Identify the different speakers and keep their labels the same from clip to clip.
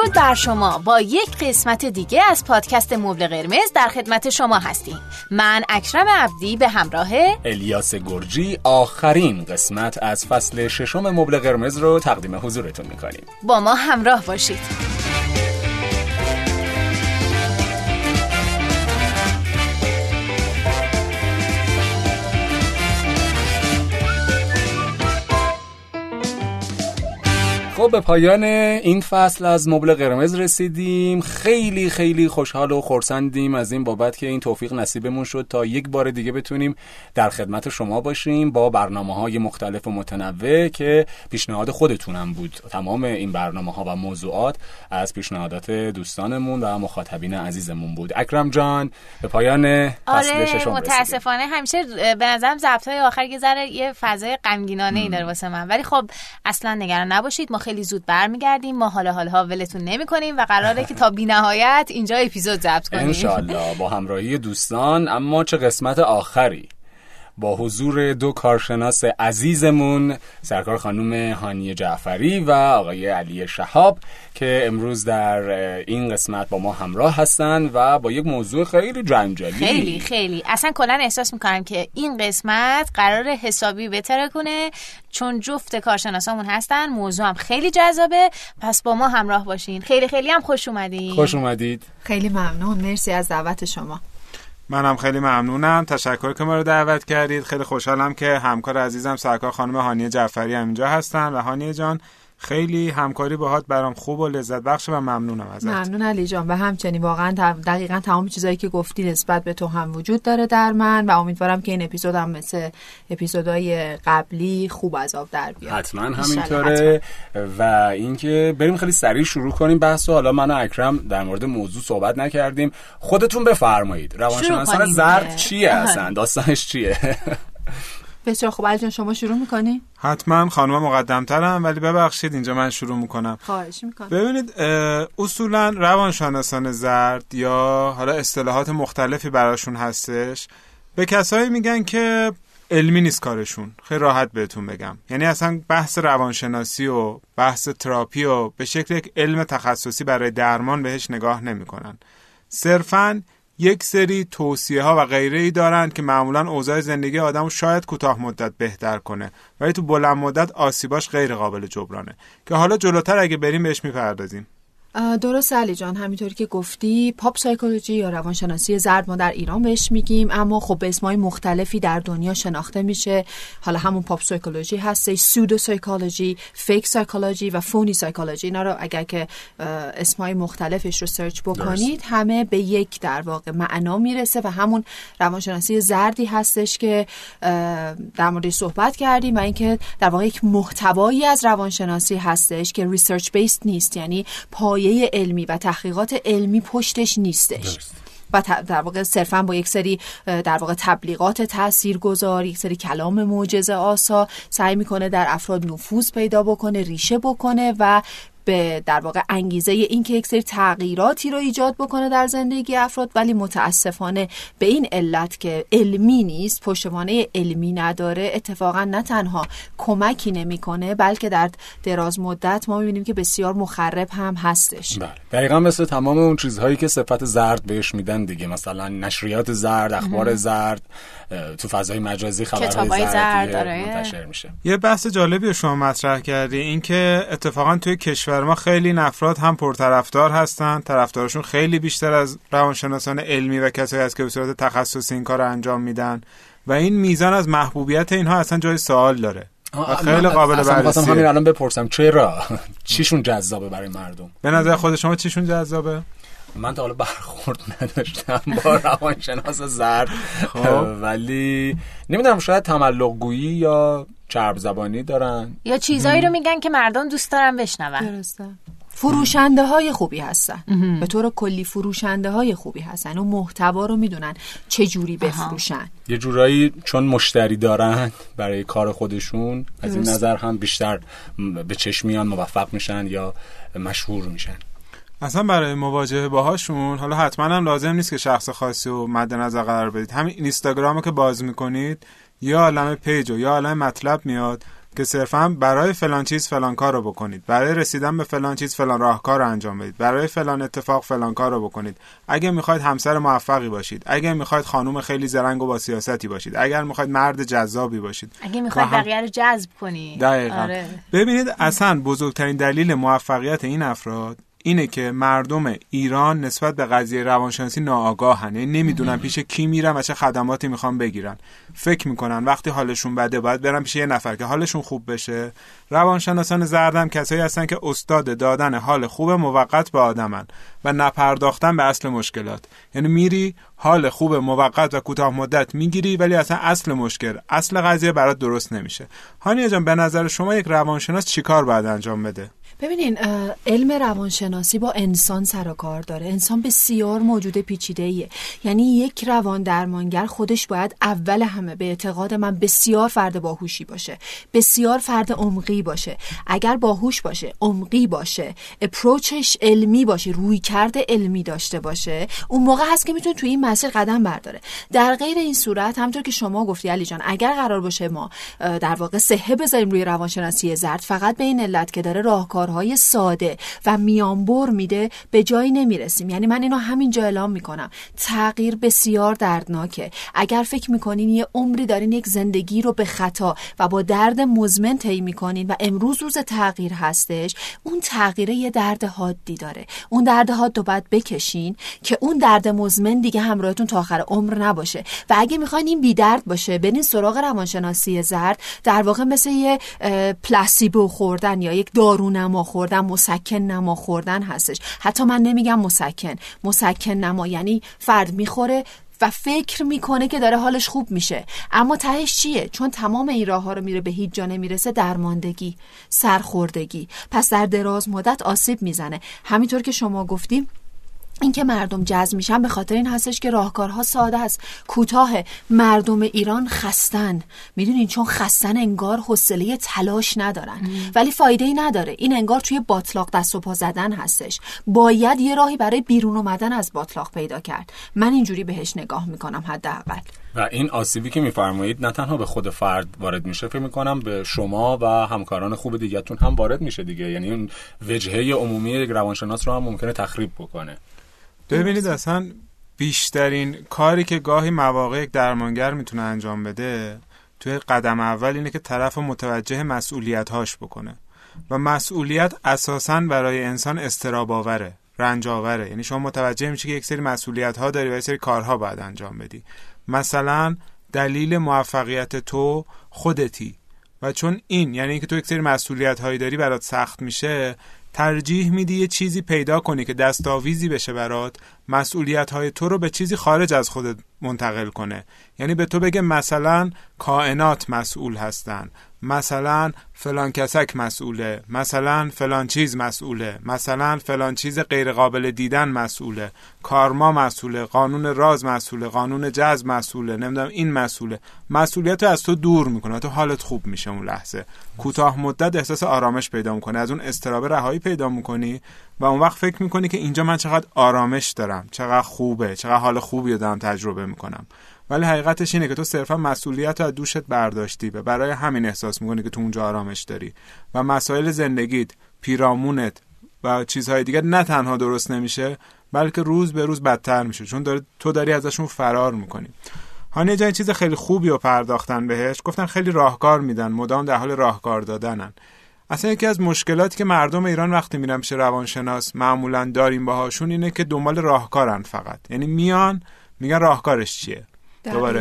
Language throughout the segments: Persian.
Speaker 1: درود بر شما. با یک قسمت دیگه از پادکست مبل قرمز در خدمت شما هستیم. من اکرم عبدی به همراه
Speaker 2: الیاس گرجی آخرین قسمت از فصل ششم مبل قرمز رو تقدیم حضورتون می‌کنیم.
Speaker 1: با ما همراه باشید.
Speaker 2: خب به پایان این فصل از مبل قرمز رسیدیم. خیلی خیلی خوشحال و خورسندیم از این بابت که این توفیق نصیبمون شد تا یک بار دیگه بتونیم در خدمت شما باشیم با برنامه های مختلف و متنوع که پیشنهاد خودتونم بود. تمام این برنامه ها و موضوعات از پیشنهادات دوستانمون و مخاطبین عزیزمون بود. اکرم جان به پایان فصل
Speaker 1: آره
Speaker 2: ششم
Speaker 1: متاسفانه همیشه به نظرم ضبط های آخر یه ذره یه فضای غمگینانه ای داره واسه من. ولی خب اصلا نگران نباشید. ما خیلی زود برمیگردیم. ما حالا حالا ولتون نمی کنیم و قراره که تا نهایت اینجا اپیزود ضبط کنیم.
Speaker 2: انشالله با همراهی دوستان. اما چه قسمت آخری. با حضور دو کارشناس عزیزمون سرکار خانم هانی جعفری و آقای علی شهاب که امروز در این قسمت با ما همراه هستن و با یک موضوع خیلی جنجالی.
Speaker 1: خیلی خیلی. اصلا کلا احساس می‌کنم که این قسمت قرار حسابی بتره کنه چون جفت کارشناسامون هستن. موضوع هم خیلی جذابه. پس با ما همراه باشین. خیلی خیلی هم خوش اومدین.
Speaker 2: خوش اومدید.
Speaker 3: خیلی ممنون. مرسی از دعوت شما.
Speaker 4: منم خیلی ممنونم. تشکر که ما رو دعوت کردید. خیلی خوشحالم که همکار عزیزم سرکار خانم هانیه جعفری هم اینجا هستن. و هانیه جان خیلی همکاری باهات برام خوب و لذت بخش و ممنونم ازت.
Speaker 3: ممنون علی جان. و همچنین واقعا دقیقا تمام چیزایی که گفتی نسبت به تو هم وجود داره در من و امیدوارم که این اپیزود هم مثل اپیزودهای قبلی خوب از آب در بیاد.
Speaker 2: حتما همینطوره. و اینکه بریم خیلی سریع شروع کنیم بحث و حالا من و اکرم در مورد موضوع صحبت نکردیم. خودتون بفرمایید. روانشناسان زرد چیه اصلا؟ داستانش چیه؟
Speaker 3: بسیار خب جان شما شروع می‌کنی؟
Speaker 4: حتما خانم مقدمترم ولی ببخشید اینجا من شروع می‌کنم.
Speaker 3: خواهش می‌کنم.
Speaker 4: ببینید اصولا روانشناسان زرد یا حالا اصطلاحات مختلفی براشون هستش به کسایی میگن که علمی نیست کارشون. خیلی راحت بهتون بگم. یعنی اصلا بحث روانشناسی و بحث تراپی و به شکل یک علم تخصصی برای درمان بهش نگاه نمی‌کنن. صرفاً یک سری توصیه ها و غیره ای دارند که معمولا اوضاع زندگی آدم شاید کوتاه مدت بهتر کنه. ولی تو بلند مدت آسیباش غیر قابل جبرانه. که حالا جلوتر اگه بریم بهش می‌پردازیم.
Speaker 3: درست علی جان همینطوری که گفتی پاپ سایکولوژی یا روانشناسی زرد ما در ایران بهش میگیم اما خب به اسمای مختلفی در دنیا شناخته میشه. حالا همون pop psychology هست pseudo psychology fake psychology و phony psychology. اینا رو اگر که اسمای مختلفش رو search بکنید همه به یک در واقع معنا می‌رسه و همون روانشناسی زردی هستش که در موردش صحبت کردیم و اینکه در واقع یک محتوایی از روانشناسی هستش که research based نیست. یعنی پای پایه علمی و تحقیقات علمی پشتش نیستش. و در واقع صرفا با یک سری در واقع تبلیغات تاثیرگذار یک سری کلام معجزه آسا سعی می‌کنه در افراد نفوذ پیدا بکنه ریشه بکنه و به در واقع انگیزه این که یک سری تغییراتی رو ایجاد بکنه در زندگی افراد ولی متاسفانه به این علت که علمی نیست پشتوانه علمی نداره اتفاقا نه تنها کمکی نمی‌کنه بلکه در دراز مدت ما می‌بینیم که بسیار مخرب هم هستش.
Speaker 2: بله. دقیقا مثل تمام اون چیزهایی که صفت زرد بهش میدن دیگه. مثلا نشریات زرد اخبار زرد تو فضای مجازی خبرهای زرد, آره. منتشر میشه.
Speaker 4: یه بحث جالبی شما مطرح کردی اینکه اتفاقا توی کشور ما خیلی نفرات هم پرطرفدار هستن. طرفدارشون خیلی بیشتر از روانشناسان علمی و کسایی هست که به صورت تخصصی این کار انجام میدن. و این میزان از محبوبیت اینها اصلا جای سوال داره. و خیلی قابل بررسیه.
Speaker 2: همین الان بپرسم چرا چیشون جذابه برای مردم؟
Speaker 4: به نظر خود شما چیشون جذابه؟
Speaker 2: من تا حالا برخورد نداشتم با روانشناس زرد. خب. ولی نمی‌دونم شاید تملق گویی یا چرب زبانی دارن.
Speaker 1: یا چیزایی رو میگن که مردم دوست دارن بشنون.
Speaker 3: درسته. فروشنده های خوبی هستن. به طور کلی فروشنده های خوبی هستن. و محتوا رو می‌دونن چه جوری بفروشن.
Speaker 2: یه جورایی چون مشتری دارن برای کار خودشون از این نظر هم بیشتر به چشمیان موفق میشن یا مشهور میشن.
Speaker 4: اصلا برای مواجهه باهاشون حالا حتما هم لازم نیست که شخص خاصی و مد نظر قرار بدید. همین اینستاگرامو که باز می‌کنید یا عالم پیج و یا عالم مطلب میاد که صرفا برای فلان چیز فلان کار رو بکنید. برای رسیدن به فلان چیز فلان راهکار رو انجام بدید. برای فلان اتفاق فلان کار رو بکنید. اگه می‌خواید همسر موفقی باشید اگه می‌خواید خانم خیلی زرنگ و با سیاستی باشید اگر می‌خواید مرد جذابی باشید.
Speaker 1: اگه می‌خواید
Speaker 4: هم-
Speaker 1: بقیه رو جذب کنی.
Speaker 4: دقیقا.
Speaker 1: آره.
Speaker 4: ببینید اصلا بزرگترین دلیل موفقیت این افراد اینه که مردم ایران نسبت به قضیه روانشناسی ناآگاهن. یعنی نمی‌دونن پیش کی میرن و چه خدماتی می‌خوان بگیرن. فکر می‌کنن وقتی حالشون بده باید برن پیش یه نفر که حالشون خوب بشه. روانشناسان زردم کسایی هستن که استاد دادن حال خوب موقت به آدمن و نپرداختن به اصل مشکلات. یعنی میری حال خوب موقت و کوتاه مدت می‌گیری ولی اصلا اصل مشکل اصل قضیه برات درست نمیشه. هانیه جان به نظر شما یک روانشناس چیکار باید انجام بده؟
Speaker 3: ببینین علم روانشناسی با انسان سر و کار داره. انسان بسیار موجود پیچیده ایه یعنی یک روان درمانگر خودش باید اول همه به اعتقاد من بسیار فرد باهوشی باشه. بسیار فرد عمقی باشه. اگر باهوش باشه عمقی باشه اپروچش علمی باشه روی کرده علمی داشته باشه اون موقع هست که می‌تونه توی این مسیر قدم برداره. در غیر این صورت همطور که شما گفتی علی جان اگر قرار باشه ما در واقع صحه بذاریم روی روانشناسی زرد فقط به این علت که داره راهکارهای ساده و میانبر میده به جایی نمی‌رسیم. یعنی من اینو همینجا اعلام می‌کنم. تغییر بسیار دردناکه. اگر فکر می‌کنین یه عمری دارین یک زندگی رو به خطا و با درد مزمن طی می‌کنین و امروز روز تغییر هستش اون تغییره یه درد حادی داره. اون درد حاد رو باید بکشین که اون درد مزمن دیگه همراهتون تا آخر عمر نباشه. و اگه می‌خواین این بی درد باشه برین سراغ روانشناسی زرد در واقع مثل یه پلاسیبو خوردن یا یک دارونما خوردن مسکن نما خوردن هستش. حتی من نمیگم مسکن. مسکن نما یعنی فرد می‌خوره و فکر می‌کنه که داره حالش خوب میشه. اما تهش چیه؟ چون تمام این راه ها رو میره به هیچ جا نمی‌رسه درماندگی سرخوردگی. پس در دراز مدت آسیب می‌زنه. همینطور که شما گفتیم اینکه مردم جذب میشن به خاطر این هستش که راهکارها ساده است. کوتاه مردم ایران خستن. می‌دونین؟ چون خستن انگار حوصله تلاش ندارن. ولی فایده ای نداره. این انگار توی باطلاق دست و پا زدن هستش. باید یه راهی برای بیرون اومدن از باطلاق پیدا کرد. من اینجوری بهش نگاه می‌کنم حداقل.
Speaker 2: و این آسیبی که میفرمایید نه تنها به خود فرد وارد میشه فکر می‌کنم به شما و همکاران خوب دیگهتون هم وارد میشه دیگه. یعنی اون وجهه عمومی یک روانشناس رو هم ممکنه تخریب بکنه.
Speaker 4: ببینید اصلا بیشترین کاری که گاهی مواقع یک درمانگر می‌تونه انجام بده توی قدم اول اینه که طرف متوجه مسئولیت هاش بکنه. و مسئولیت اساسا برای انسان استراب آوره رنج آوره یعنی شما متوجه میشی که یک سری مسئولیت ها داری و یک سری کارها باید انجام بدی. مثلا دلیل موفقیت تو خودتی. و چون این یعنی اینکه تو یک سری مسئولیت هایی داری برات سخت میشه ترجیح میدی یه چیزی پیدا کنی که دستاویزی بشه برات مسئولیت های تو رو به چیزی خارج از خودت منتقل کنه. یعنی به تو بگه مثلا کائنات مسئول هستن. مثلا فلان کسک مسئوله مثلا فلان چیز مسئوله مثلا فلان چیز غیر قابل دیدن مسئوله کارما مسئوله قانون راز مسئوله قانون جذب مسئوله نمی‌دونم این مسئوله. مسئولیت از تو دور می‌کنه تو حالت خوب میشه اون لحظه. کوتاه مدت احساس آرامش پیدا می‌کنه از اون استرابه رهایی پیدا می‌کنی و اون وقت فکر می‌کنی که اینجا من چقدر آرامش دارم چقدر خوبه چقدر حال خوبی دارم تجربه می‌کنم. ولی حقیقتش اینه که تو صرفا مسئولیت رو از دوشت برداشتی و برای همین احساس می‌کنی که تو اونجا آرامش داری. و مسائل زندگیت پیرامونت و چیزهای دیگه نه تنها درست نمیشه بلکه روز به روز بدتر میشه. چون داری تو داری ازشون فرار می‌کنی. هانیه جان چیز خیلی خوبی رو پرداختن بهش گفتن خیلی راهکار میدن مدام در حال راهکار دادنن. اصلا یکی از مشکلاتی که مردم ایران وقتی میرن پیش روانشناس معمولا داریم باهاشون اینه که دنبال راهکارن فقط. یعنی میان میگن راهکارش چیه؟ دوباره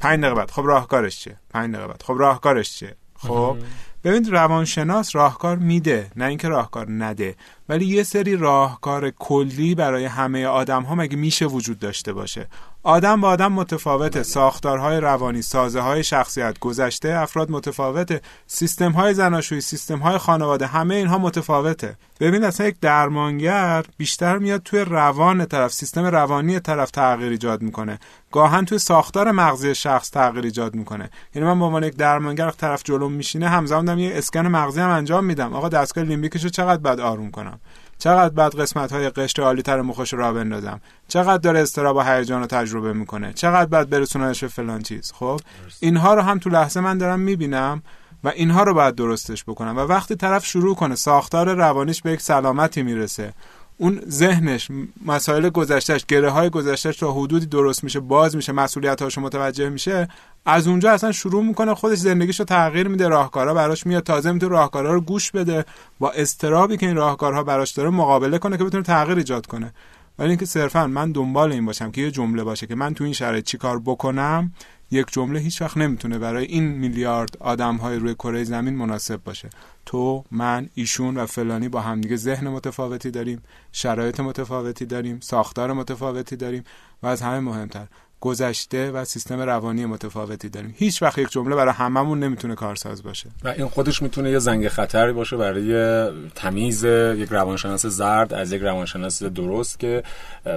Speaker 4: پنج دقیقه بعد. خب راهکارش چیه؟ پنج دقیقه بعد. خب راهکارش چیه؟ خب ببینید روانشناس راهکار میده نه اینکه راهکار نده. ولی یه سری راهکار کلی برای همه آدم ها مگه میشه وجود داشته باشه؟ آدم با آدم متفاوته ساختارهای روانی سازه های شخصیت گذشته افراد متفاوته سیستم های زناشویی سیستم های خانواده همه اینها متفاوته. ببین اصلا یک درمانگر بیشتر میاد توی روان طرف سیستم روانی طرف تغییر ایجاد می‌کنه. گاهن توی ساختار مغزی شخص تغییر ایجاد می‌کنه. یعنی من به عنوان یک درمانگر طرف جلوم میشینه همزمان یه اسکن مغزی هم انجام میدم. آقا دستگاه لیمبیکشو چقدر بعد آروم کنم؟ چقدر بعد قسمت های قشر عالی تر مخش را بندازم. چقدر داره استراب و هیجان رو تجربه می‌کنه. چقدر بعد برسوننش به فلان چیز. خب؟ اینها رو هم تو لحظه من دارم می‌بینم و اینها رو باید درستش بکنن و وقتی طرف شروع کنه ساختار روانیش به یک سلامتی می‌رسه. اون ذهنش مسائل گذشتهش گره های گذشتهش تا حدودی درست میشه باز میشه مسئولیت هاشو متوجه میشه از اونجا اصلا شروع می‌کنه خودش زندگیشو تغییر میده راهکارا براش میاد تازه می‌تونه راهکارا رو گوش بده با استرابی که این راهکارها براش داره مقابله کنه که بتونه تغییر ایجاد کنه. ولی اینکه صرفا من دنبال این باشم که یه جمله باشه که من تو این شرایط چیکار بکنم یک جمله هیچ وقت نمی‌تونه برای این میلیارد آدم های روی کره زمین مناسب باشه. تو من ایشون و فلانی با همدیگه ذهن متفاوتی داریم شرایط متفاوتی داریم ساختار متفاوتی داریم و از همه مهمتر. گذشته و سیستم روانی متفاوتی داریم. هیچ وقت یک جمله برای هممون نمی‌تونه کارساز باشه.
Speaker 2: و این خودش می‌تونه یه زنگ خطری باشه برای تمیز یک روانشناس زرد از یک روانشناس درست که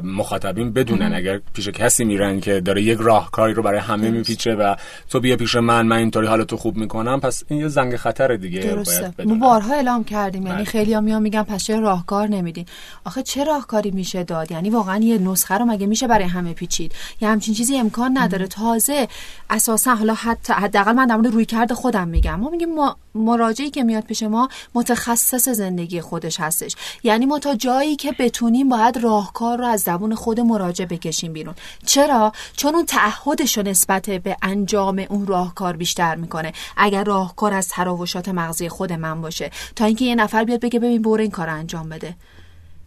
Speaker 2: مخاطبین بدونن اگر پیش کسی میرن که داره یک راهکاری رو برای همه میپیچه و تو بیا پیش من من اینطوری حالتو خوب می‌کنم پس این یه زنگ خطر دیگه
Speaker 3: درسته. ما بارها اعلام کردیم یعنی بله. خیلی میان میگن پس چه راهکار نمیدین؟ آخه چه راهکاری میشه داد؟ یعنی واقعا یه نسخه رو مگه میشه برای همه پیچید؟ یه همچین همچین چیزی امکان نداره. تازه اساسا حالا حتی حداقل من در روی کرده خودم میگم. ما میگیم ما مراجعی که میاد پیش ما متخصص زندگی خودش هستش. یعنی ما تا جایی که بتونیم باید راهکار رو از زبون خود مراجع بکشیم بیرون. چرا؟ چون اون تعهدش نسبت به انجام اون راهکار بیشتر می‌کنه. اگر راهکار از تراوشات مغزی خود من باشه. تا اینکه یه نفر بیاد بگه ببین برو این کار انجام بده.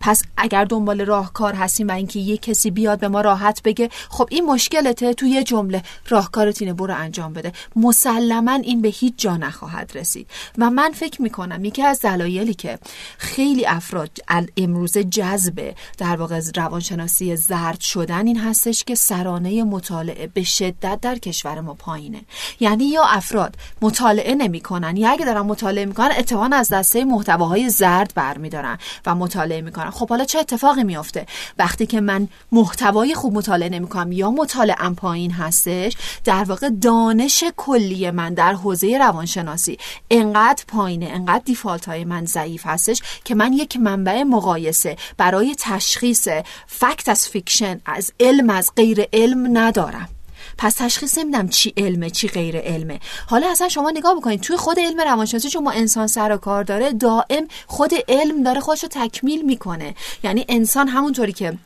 Speaker 3: پس اگر دنبال راهکار هستیم و اینکه یه کسی بیاد به ما راحت بگه خب این مشکلته تو یه جمله. راهکارت اینه برو انجام بده. مسلما این به هیچ جا نخواهد رسید. و من فکر می‌کنم یکی از دلایلی که خیلی افراد امروزه جذب در واقع روانشناسی زرد شدن این هستش که سرانه مطالعه به شدت در کشور ما پایینه. یعنی یا افراد مطالعه نمی‌کنن یا اگه دارن مطالعه می‌کنن اتفاقا از دسته محتواهای زرد برمیدارن و مطالعه می‌کنن. خب حالا چه اتفاقی میافته؟ وقتی که من محتوای خوب مطالعه نمی‌کنم یا مطالعه پایین هستش در واقع دانش کلی من در حوزه روانشناسی انقدر پایینه انقدر default های من ضعیف هستش که من یک منبع مقایسه برای تشخیص fact از fiction از علم از غیر علم ندارم. پس تشخیص نمیدم چی علمه چی غیر علمه. حالا اصلا شما نگاه بکنید توی خود علم روانشناسی چون با انسان سر و کار داره دائم خود علم داره خودش رو تکمیل می‌کنه. یعنی انسان همونطوری که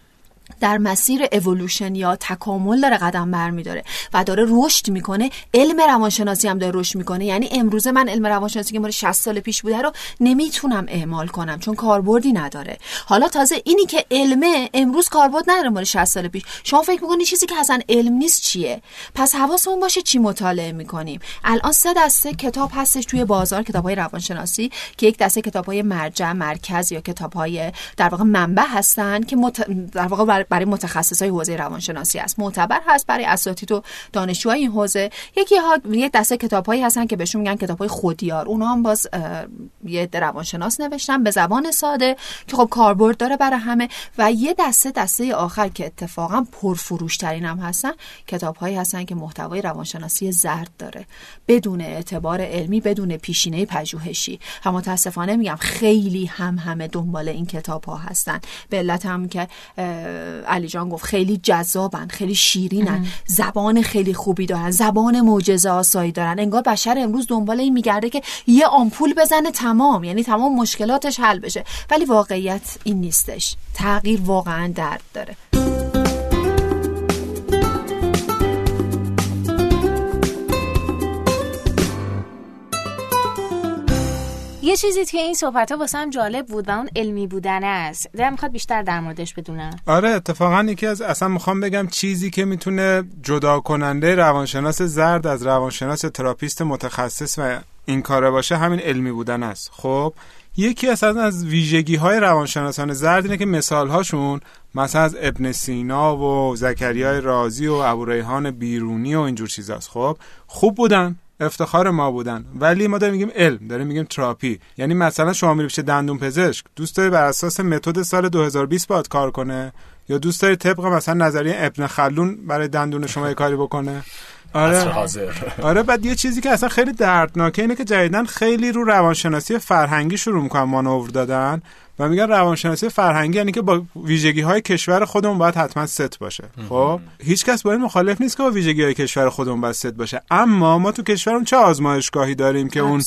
Speaker 3: در مسیر اولوشن یا تکامل داره قدم برمیداره و داره رشد می‌کنه. علم روانشناسی هم داره رشد می‌کنه. یعنی امروزه من علم روانشناسی که مال 60 سال پیش بوده رو نمی‌تونم اعمال کنم چون کاربردی نداره. حالا تازه اینی که علمه امروز کاربرد نداره مال 60 سال پیش. شما فکر می‌کنید چیزی که اصلا علم نیست چیه؟ پس حواسمون باشه چی مطالعه می‌کنیم. الان سه دسته کتاب هستش توی بازار کتابهای روانشناسی که یک دسته کتابهای مرجع مرکز یا کتابهای در واقع منبع هستن که مت... در واقع برای متخصصای حوزه روانشناسی است. معتبر هست برای اساتید و دانشجوهای این حوزه. یکی ها یه دسته کتابهایی هستن که بهشون میگن کتابهای خودیار. اونا هم باز یه روانشناس نوشتن به زبان ساده که خب کاربرد داره برای همه. و یه دسته دسته آخر که اتفاقا پرفروشترین هم هستن کتابهایی هستن که محتوای روانشناسی زرد داره. بدون اعتبار علمی بدون پیشینه پژوهشی. هم متاسفانه میگم خیلی هم همه دنبال این کتاب ها هستن. به علت هم که علی جان گفت خیلی جذابن خیلی شیرینن زبان خیلی خوبی دارن زبان معجزه آسایی دارن. انگار بشر امروز دنبال این میگرده که یه آمپول بزنه تمام یعنی تمام مشکلاتش حل بشه. ولی واقعیت این نیستش. تغییر واقعا درد داره.
Speaker 1: یه چیزی که این صحبت ها واسه هم جالب بود و اون علمی بودن است. دلم می‌خواد بیشتر در موردش بدونم.
Speaker 4: آره اتفاقا یکی از اصلا می‌خوام بگم چیزی که می‌تونه جدا کننده روانشناس زرد از روانشناس تراپیست متخصص و این کاره باشه همین علمی بودن است. خب یکی از از ویژگی های روانشناسان زرد اینه که مثال هاشون مثلا از ابن سینا و زکریای رازی و ابو بیرونی و اینجور چیزاست. خب خوب بودن. افتخار ما بودن. ولی ما داریم میگیم علم داریم میگیم تراپی. یعنی مثلا شما میری پیش دندون پزشک دوست داری بر اساس متد سال 2020 باید کار کنه؟ یا دوست داری طبق مثلا نظریه ابن خلدون برای دندون شما یه کاری بکنه؟
Speaker 2: آره. حاضر.
Speaker 4: آره بعد یه چیزی که اصلا خیلی دردناکه اینه که جدیدن خیلی رو روانشناسی فرهنگی شروع می‌کنن مانور دادن. و میگن روانشناسی فرهنگی یعنی که با ویژگی های کشور خودمون باید حتما ست باشه. خب؟ هیچ کس با این مخالف نیست که با ویژگی های کشور خودمون باید ست باشه. اما ما تو کشورمون چه آزمایشگاهی داریم که اون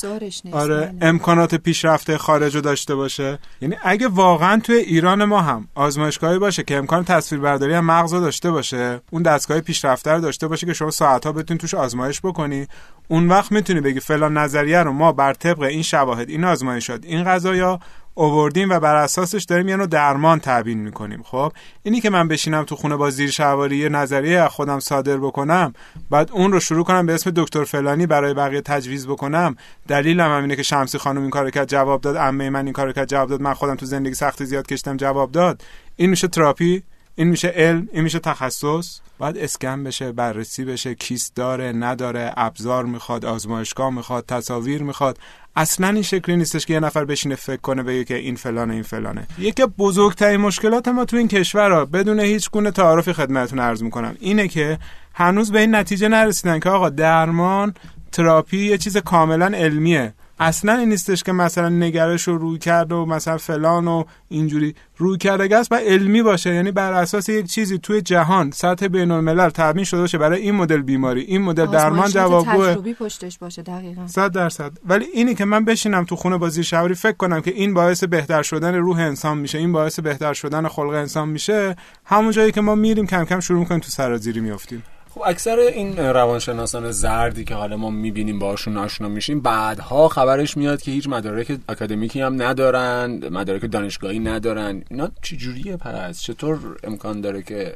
Speaker 4: آره امکانات پیشرفته خارج رو داشته باشه. یعنی اگه واقعا توی ایران ما هم آزمایشگاهی باشه که امکان تصویربرداری هم مغز داشته باشه اون دستگاه پیشرفته رو داشته باشه که شما ساعت‌ها بتونید توش آزمایش بکنی اون وقت می‌تونی بگی فلان نظریه رو ما بر طبق این شواهد این آزمایشات این غذایا اووردیم و بر اساسش داریم یه نوع درمان تبیین می‌کنیم. خب اینی که من بشینم تو خونه با زیر شواری یه نظریه از خودم صادر بکنم بعد اون رو شروع کنم به اسم دکتر فلانی برای بقیه تجویز بکنم دلیلم هم اینه که شمسی خانم این کارو کرد جواب داد عمه من این کارو کرد جواب داد من خودم تو زندگی سختی زیاد کشتم جواب داد. این میشه تراپی این میشه علم این میشه تخصص. باید اسکن بشه بررسی بشه کیست داره نداره ابزار می‌خواد آزمایشگاه می‌خواد تصاویر می‌خواد. اصلا این شکلی نیستش که یه نفر بشینه فکر کنه بگه که این فلانه این فلانه. یکی بزرگترین مشکلات ما تو این کشور ها بدون هیچ گونه تعارفی خدمتتون عرض می‌کنم اینه که هنوز به این نتیجه نرسیدن که آقا درمان تراپی یه چیز کاملا علمیه. اصلا این نیستش که مثلا نگرش رو روی کرد و مثلا فلان و اینجوری روی کرده است و علمی باشه. یعنی بر اساس یک چیزی توی جهان سطح بین الملل تامین شده باشه. برای این مدل بیماری این مدل درمان جوابگوه.
Speaker 3: تجربی پشتش باشه دقیقاً.
Speaker 4: 100 درصد. ولی اینی که من بشینم تو خونه بازی شوری فکر کنم که این باعث بهتر شدن روح انسان میشه این باعث بهتر شدن خلق انسان میشه همون جایی که ما میریم کم کم شروع می‌کنیم تو سرازیری میافتیم.
Speaker 2: خب اکثر این روانشناسان زردی که حالا ما می‌بینیم باشون آشنا میشیم بعدها خبرش میاد که هیچ مدارک اکادمیکی هم ندارن مدارک دانشگاهی ندارن. اینا چجوریه پس؟ چطور امکان داره که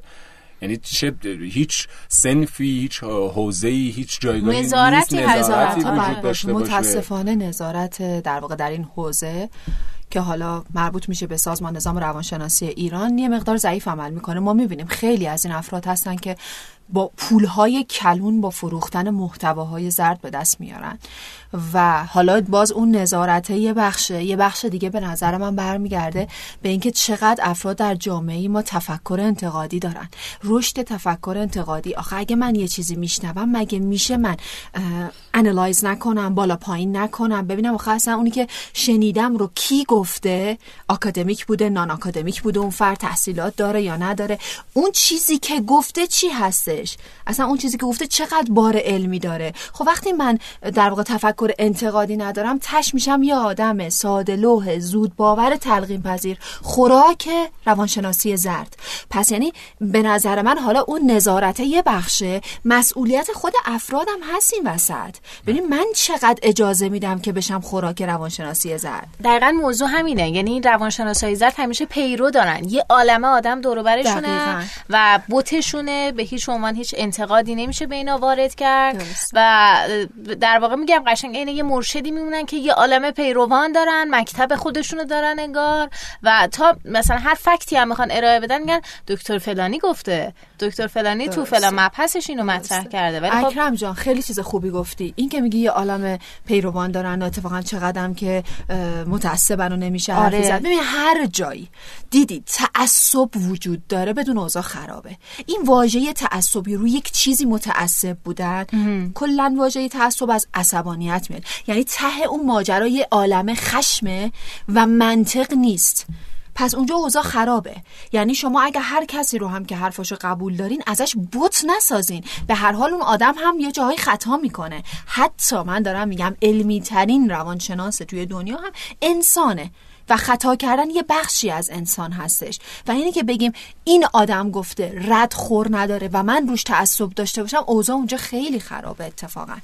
Speaker 2: یعنی چه هیچ سنفی هیچ حوزه‌ای هیچ جایگاهی
Speaker 1: نظارتی
Speaker 2: نیست نظارتی وجود
Speaker 3: بله.
Speaker 2: داشته
Speaker 3: متاسفانه نظارت در واقع در این حوزه که حالا مربوط میشه به سازمان نظام روانشناسی ایران یه مقدار ضعیف عمل می‌کنه. ما می‌بینیم خیلی از این افراد هستن که با پولهای کلون با فروختن محتواهای زرد به دست میارن. و حالا باز اون نظارته یه بخشه یه بخش دیگه به نظر من برمیگرده به اینکه چقدر افراد در جامعه ما تفکر انتقادی دارن. رشد تفکر انتقادی. آخه اگه من یه چیزی میشنوم مگه میشه من انالایز نکنم بالا پایین نکنم؟ ببینم آخه اصلا اونی که شنیدم رو کی گفته آکادمیک بوده نان آکادمیک بوده اون فرد تحصیلات داره یا نداره؟ اون چیزی که گفته چی هستش اصلا اون چیزی که گفته چقدر بار علمی داره. خب وقتی من در واقع تفکر انتقادی ندارم تش میشم یه آدم ساده لوح زود باور تلقین پذیر خوراک روانشناسی زرد. پس یعنی به نظر من حالا اون نظارت یه بخشه مسئولیت خود افرادم هست این وسط. ببین من چقدر اجازه میدم که بشم خوراک روانشناسی زرد؟
Speaker 1: دقیقا موضوع همینه. یعنی روانشناسای زرد همیشه پیرو دارن. یه عالمه آدم دور و. و بوتشونه به هیچ عنوان هیچ انتقادی نمیشه به اینا وارد کرد
Speaker 3: درست.
Speaker 1: و در واقع میگم قشنگ اینه یه مرشدی میمونن که یه عالمه پیروان دارن مکتب خودشونو دارن انگار و تا مثلا هر فکتی هم می‌خوان ارائه بدن میگن دکتر فلانی گفته دکتر فلانی تو
Speaker 3: درسته.
Speaker 1: فلان مبحثش اینو مطرح کرده ولی خب
Speaker 3: اکرم جان خیلی چیز خوبی گفتی این که میگی یه عالم پیروان دارن اتفاقا چقدرم که متعصبن و نمیشه
Speaker 1: آره.
Speaker 3: ببین هر جایی دیدی تعصب وجود داره بدون اوضاع خرابه این واژه تعصبی روی یک چیزی متعصب بودن کلا واژه تعصب از عصبانیت میاد. یعنی ته اون ماجرا یه عالم خشمه و منطق نیست. پس اونجا اوضاع خرابه. یعنی شما اگه هر کسی رو هم که حرفاشو قبول دارین ازش بوت نسازین. به هر حال اون آدم هم یه جاهای خطا می‌کنه. حتی من دارم میگم علمی ترین روانشناس توی دنیا هم انسانه. و خطا کردن یه بخشی از انسان هستش. و اینه که بگیم این آدم گفته رد خور نداره و من روش تعصب داشته باشم اوضاع اونجا خیلی خرابه اتفاقا.